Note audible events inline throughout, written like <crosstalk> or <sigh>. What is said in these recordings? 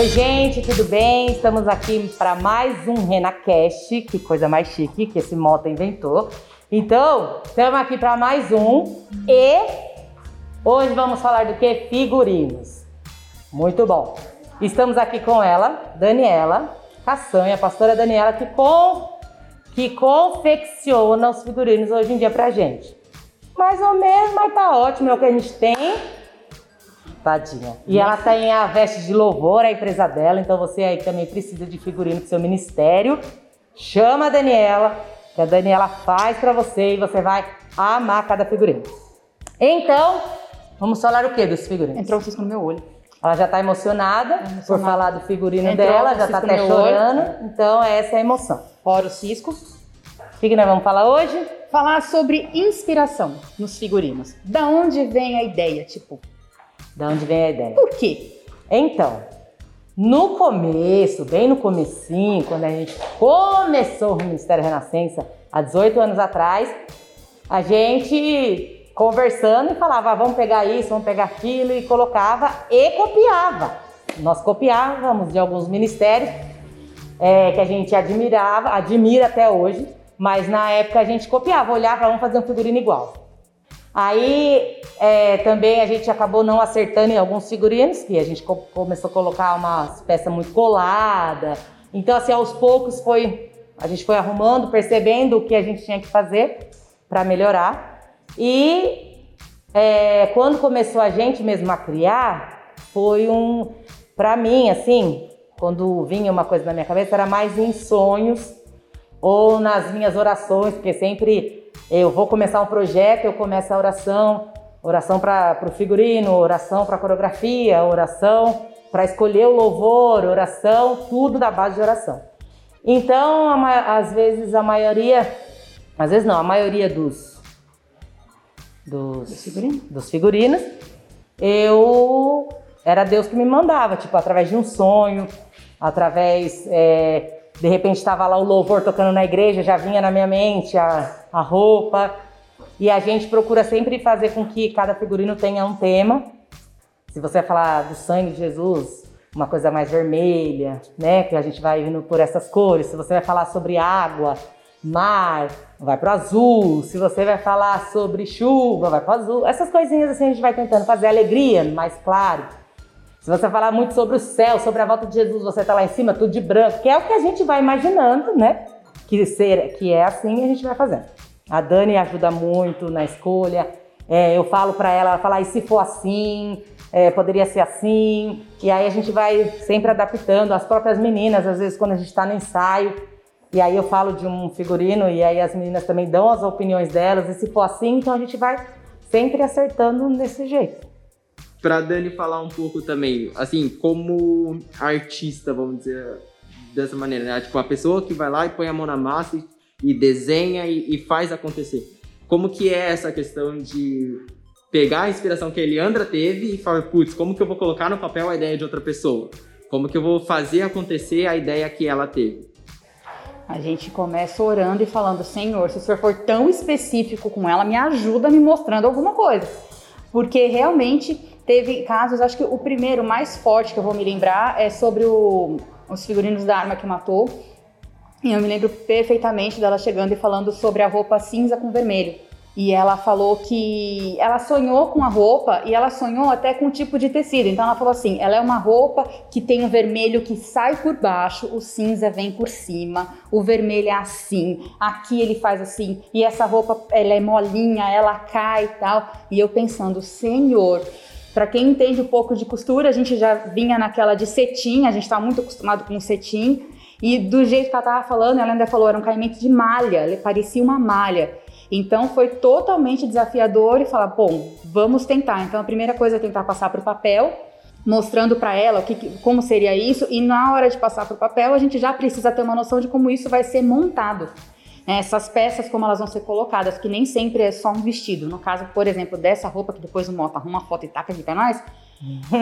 Oi, gente, tudo bem? Estamos aqui para mais um RenaCast, que coisa mais chique que esse Mota inventou. Então, estamos aqui para mais um e hoje vamos falar do que? Figurinos. Muito bom. Estamos aqui com ela, Daniela Caçanha, pastora Daniela, que, com, que confecciona os figurinos hoje em dia pra gente. Mais ou menos, mas tá ótimo, é o que a gente tem. Tadinha. E ela tem a veste de louvor, a empresa dela, então você aí também precisa de figurino pro seu ministério. Chama a Daniela, que a Daniela faz para você e você vai amar cada figurino. Então, vamos falar o que dos figurinos? Entrou um cisco no meu olho. Ela já está emocionada, emocionada, por falar do figurino Entrou dela, já está até meu olho. chorando. Então, essa é a emoção. Fora o cisco. O que, que nós vamos falar hoje? Falar sobre inspiração nos figurinos. Da onde vem a ideia? Tipo, Da onde vem a ideia? por quê? Então, no começo, bem no comecinho, quando a gente começou o Ministério Renascença, há 18 anos atrás, a gente conversando e falava, ah, vamos pegar isso, vamos pegar aquilo, e colocava e copiava. Nós copiávamos de alguns ministérios é, que a gente admirava, admira até hoje, mas na época a gente copiava, olhava, vamos fazer um figurino igual. Aí é, também a gente acabou não acertando em alguns figurinos, que a gente co- começou a colocar umas peças muito coladas. Então, assim, aos poucos foi, a gente foi arrumando, percebendo o que a gente tinha que fazer para melhorar. E é, quando começou a gente mesmo a criar, foi um, para mim, assim, quando vinha uma coisa na minha cabeça, era mais em sonhos ou nas minhas orações, porque sempre eu vou começar um projeto, eu começo a oração, oração para o figurino, oração para coreografia, oração para escolher o louvor, oração, tudo da base de oração. Então, a às vezes a maioria, às vezes não, a maioria dos dos, Dos figurinos? dos figurinos, eu era Deus que me mandava, tipo, através de um sonho, através. é, de repente estava lá o louvor tocando na igreja, já vinha na minha mente a, a roupa. E a gente procura sempre fazer com que cada figurino tenha um tema. Se você falar do sangue de Jesus, uma coisa mais vermelha, né? Que a gente vai indo por essas cores. Se você vai falar sobre água, mar, vai pro azul. Se você vai falar sobre chuva, vai pro azul. Essas coisinhas assim a gente vai tentando fazer alegria, mais claro. Se você falar muito sobre o céu, sobre a volta de Jesus, você tá lá em cima, tudo de branco, que é o que a gente vai imaginando, né? Que, ser, que é assim a gente vai fazendo. A Dani ajuda muito na escolha. É, eu falo pra ela, ela fala, e se for assim, É, poderia ser assim. E aí a gente vai sempre adaptando. As próprias meninas, às vezes, quando a gente está no ensaio, e aí eu falo de um figurino, e aí as meninas também dão as opiniões delas, e se for assim, então a gente vai sempre acertando desse jeito. Pra Dani falar um pouco também, assim, como artista, vamos dizer dessa maneira, né? Tipo, a pessoa que vai lá e põe a mão na massa e, e desenha e, e faz acontecer. Como que é essa questão de pegar a inspiração que a Eliandra teve e falar, putz, como que eu vou colocar no papel a ideia de outra pessoa? Como que eu vou fazer acontecer a ideia que ela teve? A gente começa orando e falando, Senhor, se o Senhor for tão específico com ela, me ajuda me mostrando alguma coisa. Porque realmente teve casos, acho que o primeiro mais forte que eu vou me lembrar é sobre o- os figurinos da arma que matou. E eu me lembro perfeitamente dela chegando e falando sobre a roupa cinza com vermelho. E ela falou que ela sonhou com a roupa e ela sonhou até com o tipo de tecido. Então ela falou assim: ela é uma roupa que tem um vermelho que sai por baixo, o cinza vem por cima, o vermelho é assim, aqui ele faz assim, e essa roupa ela é molinha, ela cai e tal. E eu pensando, Senhor, para quem entende um pouco de costura, a gente já vinha naquela de cetim, a gente está muito acostumado com cetim. E do jeito que ela tava falando, ela ainda falou, era um caimento de malha, ele parecia uma malha. Então foi totalmente desafiador e falar, bom, vamos tentar. Então a primeira coisa é tentar passar para o papel, mostrando para ela que- como seria isso. E na hora de passar para o papel, a gente já precisa ter uma noção de como isso vai ser montado. Né? Essas peças, como elas vão ser colocadas, que nem sempre é só um vestido. No caso, por exemplo, dessa roupa que depois o Mota arruma a foto e taca aqui para nós,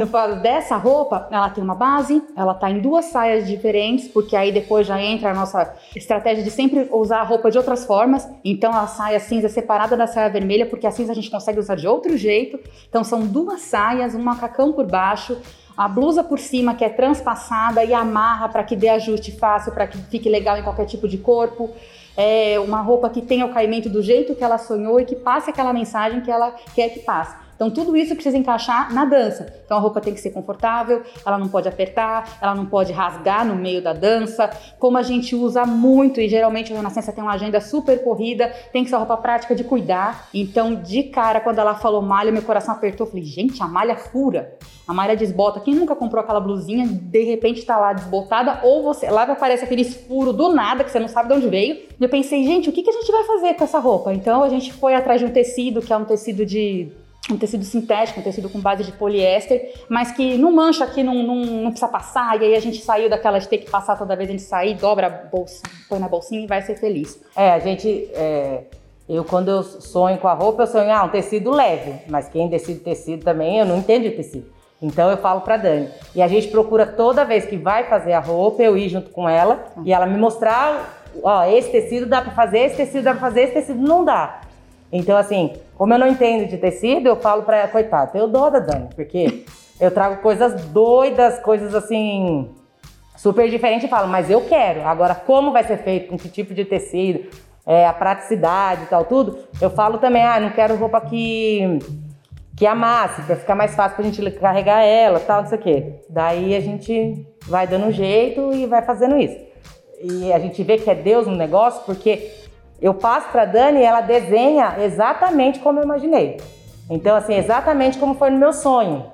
Eu falo, dessa roupa, ela tem uma base, ela tá em duas saias diferentes, porque aí depois já entra a nossa estratégia de sempre usar a roupa de outras formas. Então a saia cinza é separada da saia vermelha, porque a cinza a gente consegue usar de outro jeito. Então são duas saias, um macacão por baixo, a blusa por cima que é transpassada e amarra para que dê ajuste fácil, para que fique legal em qualquer tipo de corpo. É uma roupa que tenha o caimento do jeito que ela sonhou e que passe aquela mensagem que ela quer que passe. Então tudo isso precisa encaixar na dança. Então a roupa tem que ser confortável, ela não pode apertar, ela não pode rasgar no meio da dança. Como a gente usa muito e geralmente a Renascença tem uma agenda super corrida, tem que ser roupa prática de cuidar. Então de cara quando ela falou malha, meu coração apertou. Eu falei, gente, a malha fura. A malha desbota. Quem nunca comprou aquela blusinha, de repente tá lá desbotada, ou você lá aparece aquele furo do nada que você não sabe de onde veio. E eu pensei, gente, o que, que a gente vai fazer com essa roupa? Então a gente foi atrás de um tecido, que é um tecido de um tecido sintético, um tecido com base de poliéster, mas que não mancha aqui, não, não, não precisa passar, e aí a gente saiu daquela de ter que passar toda vez a gente sair, dobra a bolsa, põe na bolsinha e vai ser feliz. É, a gente. É, eu, quando eu sonho com a roupa, eu sonho, ah, um tecido leve, mas quem decide tecido também, eu não entendo de tecido. Então eu falo pra Dani. E a gente procura toda vez que vai fazer a roupa, eu ir junto com ela e ela me mostrar, ó, esse tecido dá pra fazer, esse tecido dá pra fazer, esse tecido não dá. Então, assim, como eu não entendo de tecido, eu falo pra ela, coitada, eu dou da Dani, porque eu trago coisas doidas, coisas assim, super diferentes e falo, mas eu quero. Agora, como vai ser feito, com que tipo de tecido, é, a praticidade e tal, tudo, eu falo também, ah, não quero roupa que, que amasse, pra ficar mais fácil pra gente carregar ela, tal, não sei o quê. Daí a gente vai dando um jeito e vai fazendo isso. E a gente vê que é Deus no negócio, porque eu passo para Dani e ela desenha exatamente como eu imaginei. Então, assim, exatamente como foi no meu sonho.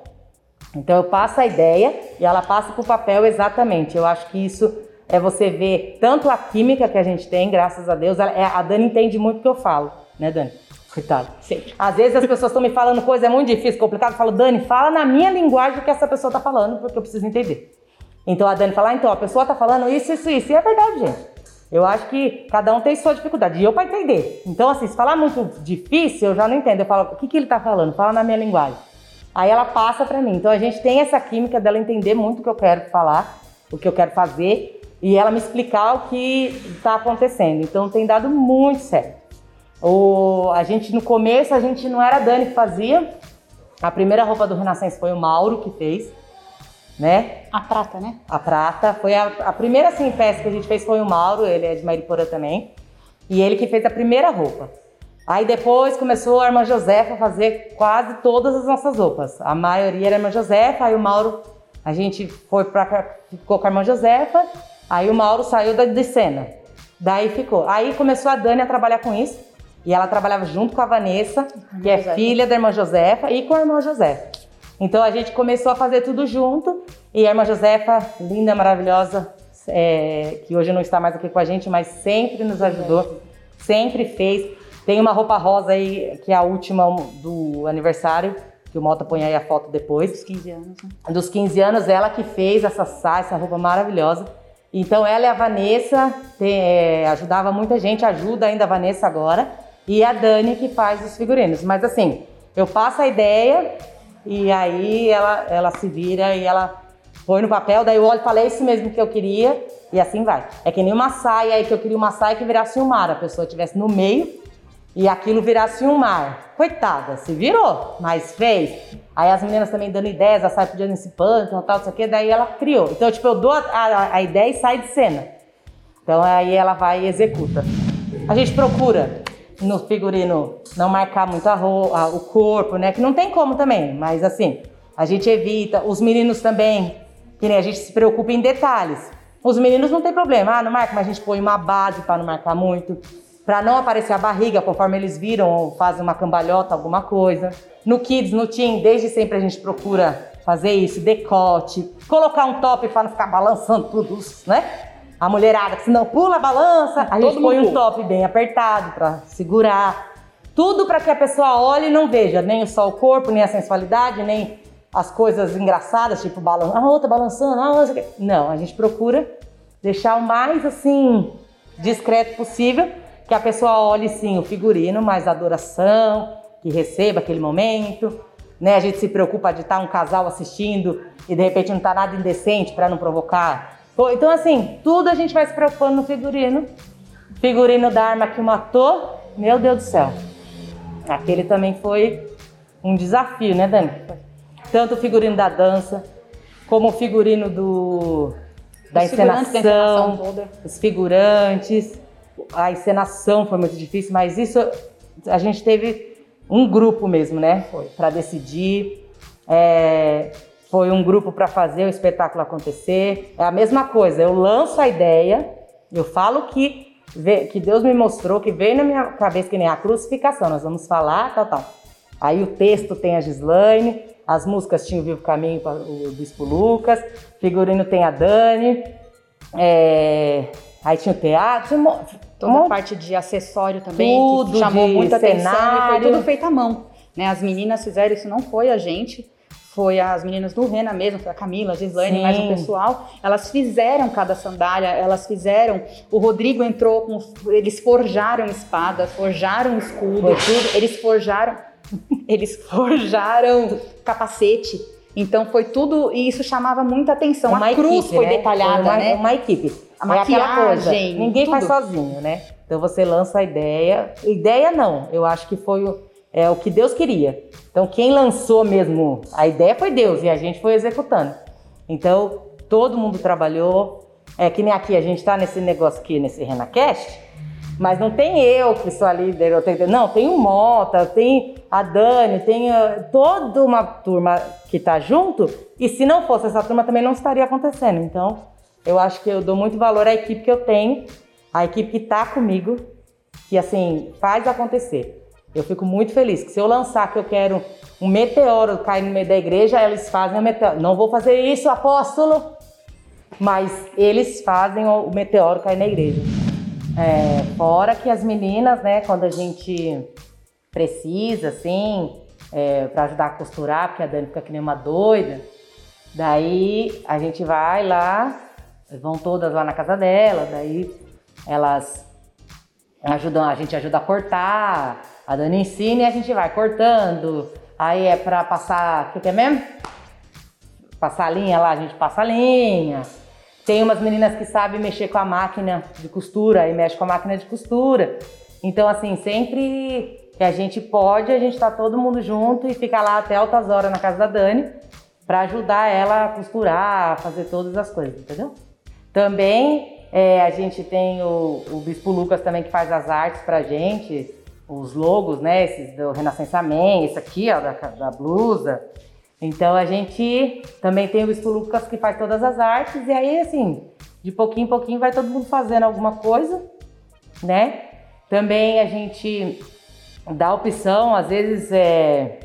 Então, eu passo a ideia e ela passa para o papel exatamente. Eu acho que isso é você ver tanto a química que a gente tem, graças a Deus. É, a Dani entende muito o que eu falo, né, Dani? Coitado. Sim. Às vezes as pessoas estão me falando coisa é muito difícil, complicado. Eu falo, Dani, fala na minha linguagem que essa pessoa está falando, porque eu preciso entender. Então a Dani fala, ah, então a pessoa está falando isso, isso, isso. E é verdade, gente. Eu acho que cada um tem sua dificuldade. E eu para entender. Então, assim, se falar muito difícil, eu já não entendo. Eu falo, o que, que ele está falando? Fala na minha linguagem. Aí ela passa para mim. Então a gente tem essa química dela entender muito o que eu quero falar, o que eu quero fazer, e ela me explicar o que está acontecendo. Então tem dado muito certo. O, a gente, no começo, a gente não era a Dani que fazia. A primeira roupa do Renascença foi o Mauro que fez né? A prata, né? A prata. Foi a, a primeira assim, peça que a gente fez foi o Mauro, ele é de Mariporã também. E ele que fez a primeira roupa. Aí depois começou a irmã Josefa a fazer quase todas as nossas roupas. A maioria era a irmã Josefa, aí o Mauro, a gente foi pra ficou com a irmã Josefa, aí o Mauro saiu da, de cena. Daí ficou. Aí começou a Dani a trabalhar com isso. E ela trabalhava junto com a Vanessa, que é filha da irmã Josefa, e com a irmã Josefa. Então a gente começou a fazer tudo junto e a irmã Josefa, linda, maravilhosa, é, que hoje não está mais aqui com a gente, mas sempre nos ajudou, sempre fez. Tem uma roupa rosa aí, que é a última do aniversário, que o Mota põe aí a foto depois. Dos 15 anos. Né? Dos 15 anos, ela que fez essa saia, essa roupa maravilhosa. Então ela e a Vanessa tem, é, ajudava muita gente, ajuda ainda a Vanessa agora. E a Dani que faz os figurinos. Mas assim, eu passo a ideia, e aí ela, ela se vira e ela põe no papel, daí eu olho e é isso mesmo que eu queria, e assim vai. É que nem uma saia aí, que eu queria uma saia que virasse um mar, a pessoa estivesse no meio e aquilo virasse um mar. Coitada, se virou, mas fez. Aí as meninas também dando ideias, a saia podia nesse pântano, tal, isso aqui, daí ela criou. Então, tipo, eu dou a, a, a ideia e sai de cena. Então aí ela vai e executa. A gente procura no figurino não marcar muito a roupa, o corpo, né? Que não tem como também, mas assim, a gente evita. Os meninos também, que nem a gente se preocupa em detalhes. Os meninos não tem problema, ah, não marca, mas a gente põe uma base para não marcar muito, para não aparecer a barriga conforme eles viram ou fazem uma cambalhota, alguma coisa. No Kids, no Team, desde sempre a gente procura fazer isso, decote, colocar um top para não ficar balançando tudo, né? A mulherada que se não pula a balança, a gente põe um top bem apertado para segurar. Tudo para que a pessoa olhe e não veja nem só o corpo, nem a sensualidade, nem as coisas engraçadas, tipo balan a outra balançando, a outra. Não, a gente procura deixar o mais assim discreto possível, que a pessoa olhe sim o figurino, mais a adoração, que receba aquele momento. né? A gente se preocupa de estar um casal assistindo e de repente não tá nada indecente para não provocar. Pô, Então, assim, tudo a gente vai se preocupando no figurino. Figurino da arma que matou, meu Deus do céu. Aquele também foi um desafio, né, Dani? Tanto o figurino da dança, como o figurino do, da Os figurantes da encenação encenação, os figurantes. A encenação foi muito difícil, mas isso a gente teve um grupo mesmo, né? Foi para decidir. É, foi um grupo para fazer o espetáculo acontecer. É a mesma coisa. Eu lanço a ideia, eu falo que que Deus me mostrou, que veio na minha cabeça que nem a crucificação. Nós vamos falar, tal, tal. Aí o texto tem a Gislaine, as músicas tinha o Vivo Caminho, pa- o Bispo Lucas, figurino tem a Dani, é, aí tinha o teatro, tinha um mo- Toda a parte de acessório também, Tudo que chamou muita atenção foi tudo feito à mão. Né? As meninas fizeram isso, não foi a gente, foi as meninas do Rena mesmo, foi a Camila, a Gislaine, Sim. mais o pessoal. Elas fizeram cada sandália, elas fizeram. O Rodrigo entrou com. Eles forjaram espada, forjaram escudo, tudo. eles forjaram. <laughs> Eles forjaram capacete. Então foi tudo. E isso chamava muita atenção. uma a cruz equipe, foi né? detalhada, Foi uma, né? Uma equipe. A É maquiagem, Ninguém faz tudo. sozinho, né? Então você lança a ideia. Ideia não, eu acho que foi o, é, o que Deus queria. Então quem lançou mesmo a ideia foi Deus e a gente foi executando. Então todo mundo trabalhou. É que nem aqui, a gente tá nesse negócio aqui, nesse RenaCast, mas não tem eu que sou a líder, eu tenho, não, tem o Mota, tem a Dani, tem ah, toda uma turma que tá junto, e se não fosse essa turma também não estaria acontecendo. Então, eu acho que eu dou muito valor à equipe que eu tenho, a equipe que tá comigo, que assim, faz acontecer. Eu fico muito feliz que se eu lançar que eu quero um meteoro cair no meio da igreja, eles fazem o meteoro. Não vou fazer isso, apóstolo! Mas eles fazem o meteoro cair na igreja. É, fora que as meninas, né, quando a gente precisa, assim, é, para ajudar a costurar, porque a Dani fica que nem uma doida, daí a gente vai lá, vão todas lá na casa dela, daí elas ajudam, a gente ajuda a cortar, a Dani ensina e a gente vai cortando. Aí é pra passar, o que, que é mesmo? Passar a linha lá, a gente passa a linha. Tem umas meninas que sabem mexer com a máquina de costura, aí mexe com a máquina de costura. Então, assim, sempre que a gente pode, a gente tá todo mundo junto e fica lá até altas horas na casa da Dani para ajudar ela a costurar, a fazer todas as coisas, entendeu? Também é, a gente tem o, o Bispo Lucas também que faz as artes pra gente, os logos, né? Esses do Renascença Man, esse aqui, ó, da, da blusa. Então a gente também tem o Bispo Lucas que faz todas as artes, e aí, assim, de pouquinho em pouquinho vai todo mundo fazendo alguma coisa, né? Também a gente dá opção, às vezes é,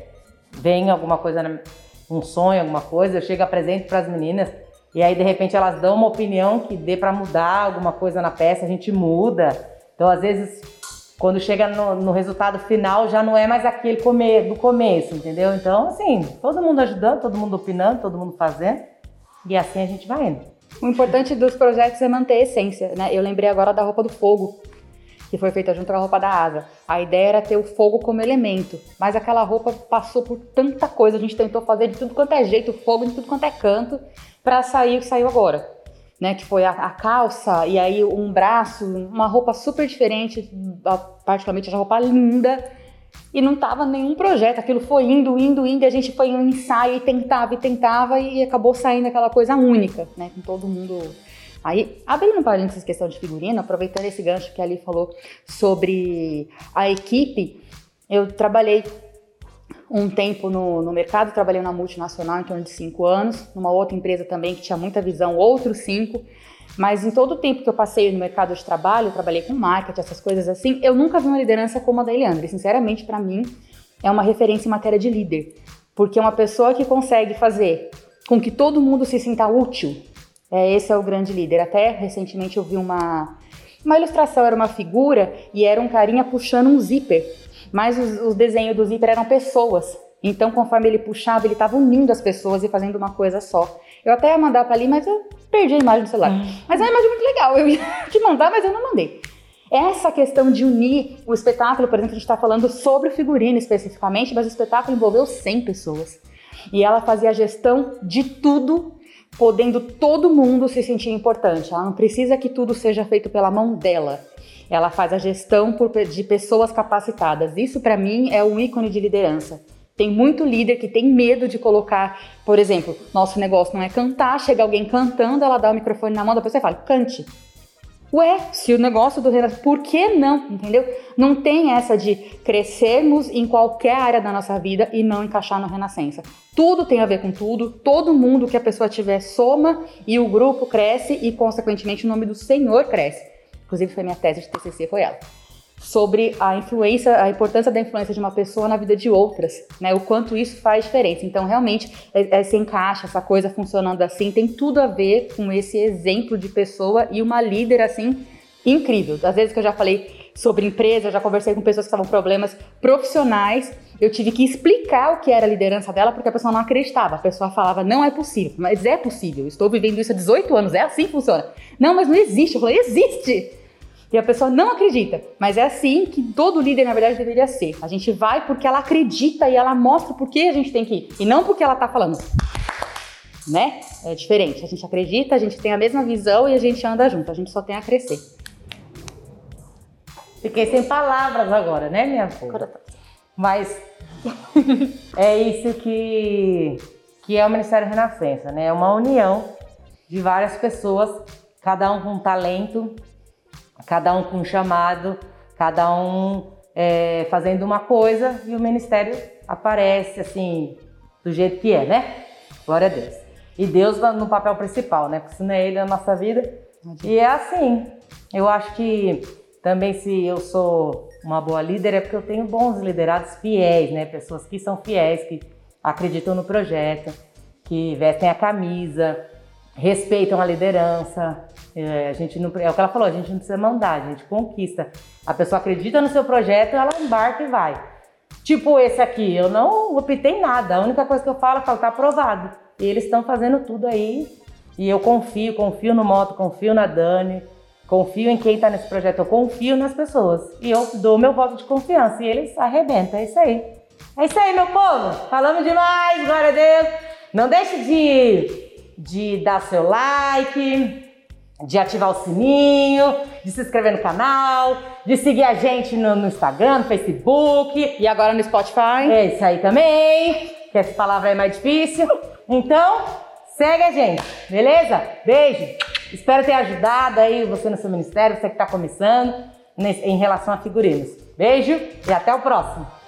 vem alguma coisa, um sonho, alguma coisa, eu chego apresento para as meninas, e aí de repente elas dão uma opinião que dê para mudar alguma coisa na peça, a gente muda. Então, às vezes, quando chega no, no resultado final, já não é mais aquele come, do começo, entendeu? Então, assim, todo mundo ajudando, todo mundo opinando, todo mundo fazendo, e assim a gente vai indo. O importante dos projetos é manter a essência, né? Eu lembrei agora da roupa do fogo, que foi feita junto com a roupa da asa. A ideia era ter o fogo como elemento, mas aquela roupa passou por tanta coisa, a gente tentou fazer de tudo quanto é jeito, fogo de tudo quanto é canto, pra sair o que saiu agora. Né, que foi a, a calça e aí um braço, uma roupa super diferente, particularmente a roupa linda, e não tava nenhum projeto, aquilo foi indo, indo, indo, e a gente foi em um ensaio e tentava e tentava e acabou saindo aquela coisa única, né, com todo mundo. Aí, abrindo um parênteses questão de figurino, aproveitando esse gancho que Ali falou sobre a equipe, eu trabalhei um tempo no, no mercado, trabalhei na multinacional em torno de cinco anos, numa outra empresa também que tinha muita visão, outros cinco. Mas em todo o tempo que eu passei no mercado de trabalho, trabalhei com marketing, essas coisas assim, eu nunca vi uma liderança como a da Eliandra. Sinceramente, para mim, é uma referência em matéria de líder. Porque é uma pessoa que consegue fazer com que todo mundo se sinta útil, é, esse é o grande líder. Até recentemente eu vi uma, uma ilustração, era uma figura e era um carinha puxando um zíper. Mas os, os desenhos do zíper eram pessoas. Então, conforme ele puxava, ele estava unindo as pessoas e fazendo uma coisa só. Eu até ia mandar para ali, mas eu perdi a imagem do celular. Mas é uma imagem muito legal. Eu ia <laughs> te mandar, mas eu não mandei. essa questão de unir o espetáculo, por exemplo, a gente está falando sobre o figurino especificamente, mas o espetáculo envolveu 100 pessoas. E ela fazia a gestão de tudo, podendo todo mundo se sentir importante. Ela não precisa que tudo seja feito pela mão dela. Ela faz a gestão por, de pessoas capacitadas. Isso, para mim, é um ícone de liderança. Tem muito líder que tem medo de colocar, por exemplo, nosso negócio não é cantar, chega alguém cantando, ela dá o microfone na mão da pessoa e fala, cante. Ué, se o negócio do Renato, por que não? Entendeu? Não tem essa de crescermos em qualquer área da nossa vida e não encaixar no Renascença. Tudo tem a ver com tudo, todo mundo que a pessoa tiver soma e o grupo cresce e, consequentemente, o nome do Senhor cresce. Inclusive, foi minha tese de TCC, foi ela sobre a influência, a importância da influência de uma pessoa na vida de outras, né? O quanto isso faz diferença. Então, realmente, esse encaixe, essa coisa funcionando assim, tem tudo a ver com esse exemplo de pessoa e uma líder assim incrível. Às vezes que eu já falei sobre empresa, eu já conversei com pessoas que estavam com problemas profissionais, eu tive que explicar o que era a liderança dela porque a pessoa não acreditava. A pessoa falava, não é possível, mas é possível. Estou vivendo isso há 18 anos, é assim que funciona. Não, mas não existe. Eu falei, existe. E a pessoa não acredita. Mas é assim que todo líder, na verdade, deveria ser. A gente vai porque ela acredita e ela mostra por que a gente tem que ir. E não porque ela tá falando. Né? É diferente. A gente acredita, a gente tem a mesma visão e a gente anda junto. A gente só tem a crescer. Fiquei sem palavras agora, né, minha filha? Mas <laughs> é isso que, que é o Ministério Renascença, né? É uma união de várias pessoas, cada um com um talento, cada um com um chamado, cada um é, fazendo uma coisa e o ministério aparece assim, do jeito que é, né? Glória a Deus. E Deus no papel principal, né? Porque se não é Ele na nossa vida. E é assim. Eu acho que também se eu sou uma boa líder é porque eu tenho bons liderados fiéis, né? Pessoas que são fiéis, que acreditam no projeto, que vestem a camisa, respeitam a liderança, é, a gente não, é o que ela falou, a gente não precisa mandar, a gente conquista. A pessoa acredita no seu projeto, ela embarca e vai. Tipo esse aqui, eu não optei nada. A única coisa que eu falo, eu falo, tá aprovado. E eles estão fazendo tudo aí. E eu confio, confio no Moto, confio na Dani, confio em quem está nesse projeto, eu confio nas pessoas. E eu dou meu voto de confiança. E eles arrebentam, é isso aí. É isso aí, meu povo. Falamos demais, glória a Deus. Não deixe de, de dar seu like, de ativar o sininho, de se inscrever no canal, de seguir a gente no, no, Instagram, no Facebook e agora no Spotify. É isso aí também, que essa palavra é mais difícil. Então, segue a gente, beleza? Beijo! Espero ter ajudado aí você no seu ministério, você que está começando em relação a figurinos. Beijo e até o próximo!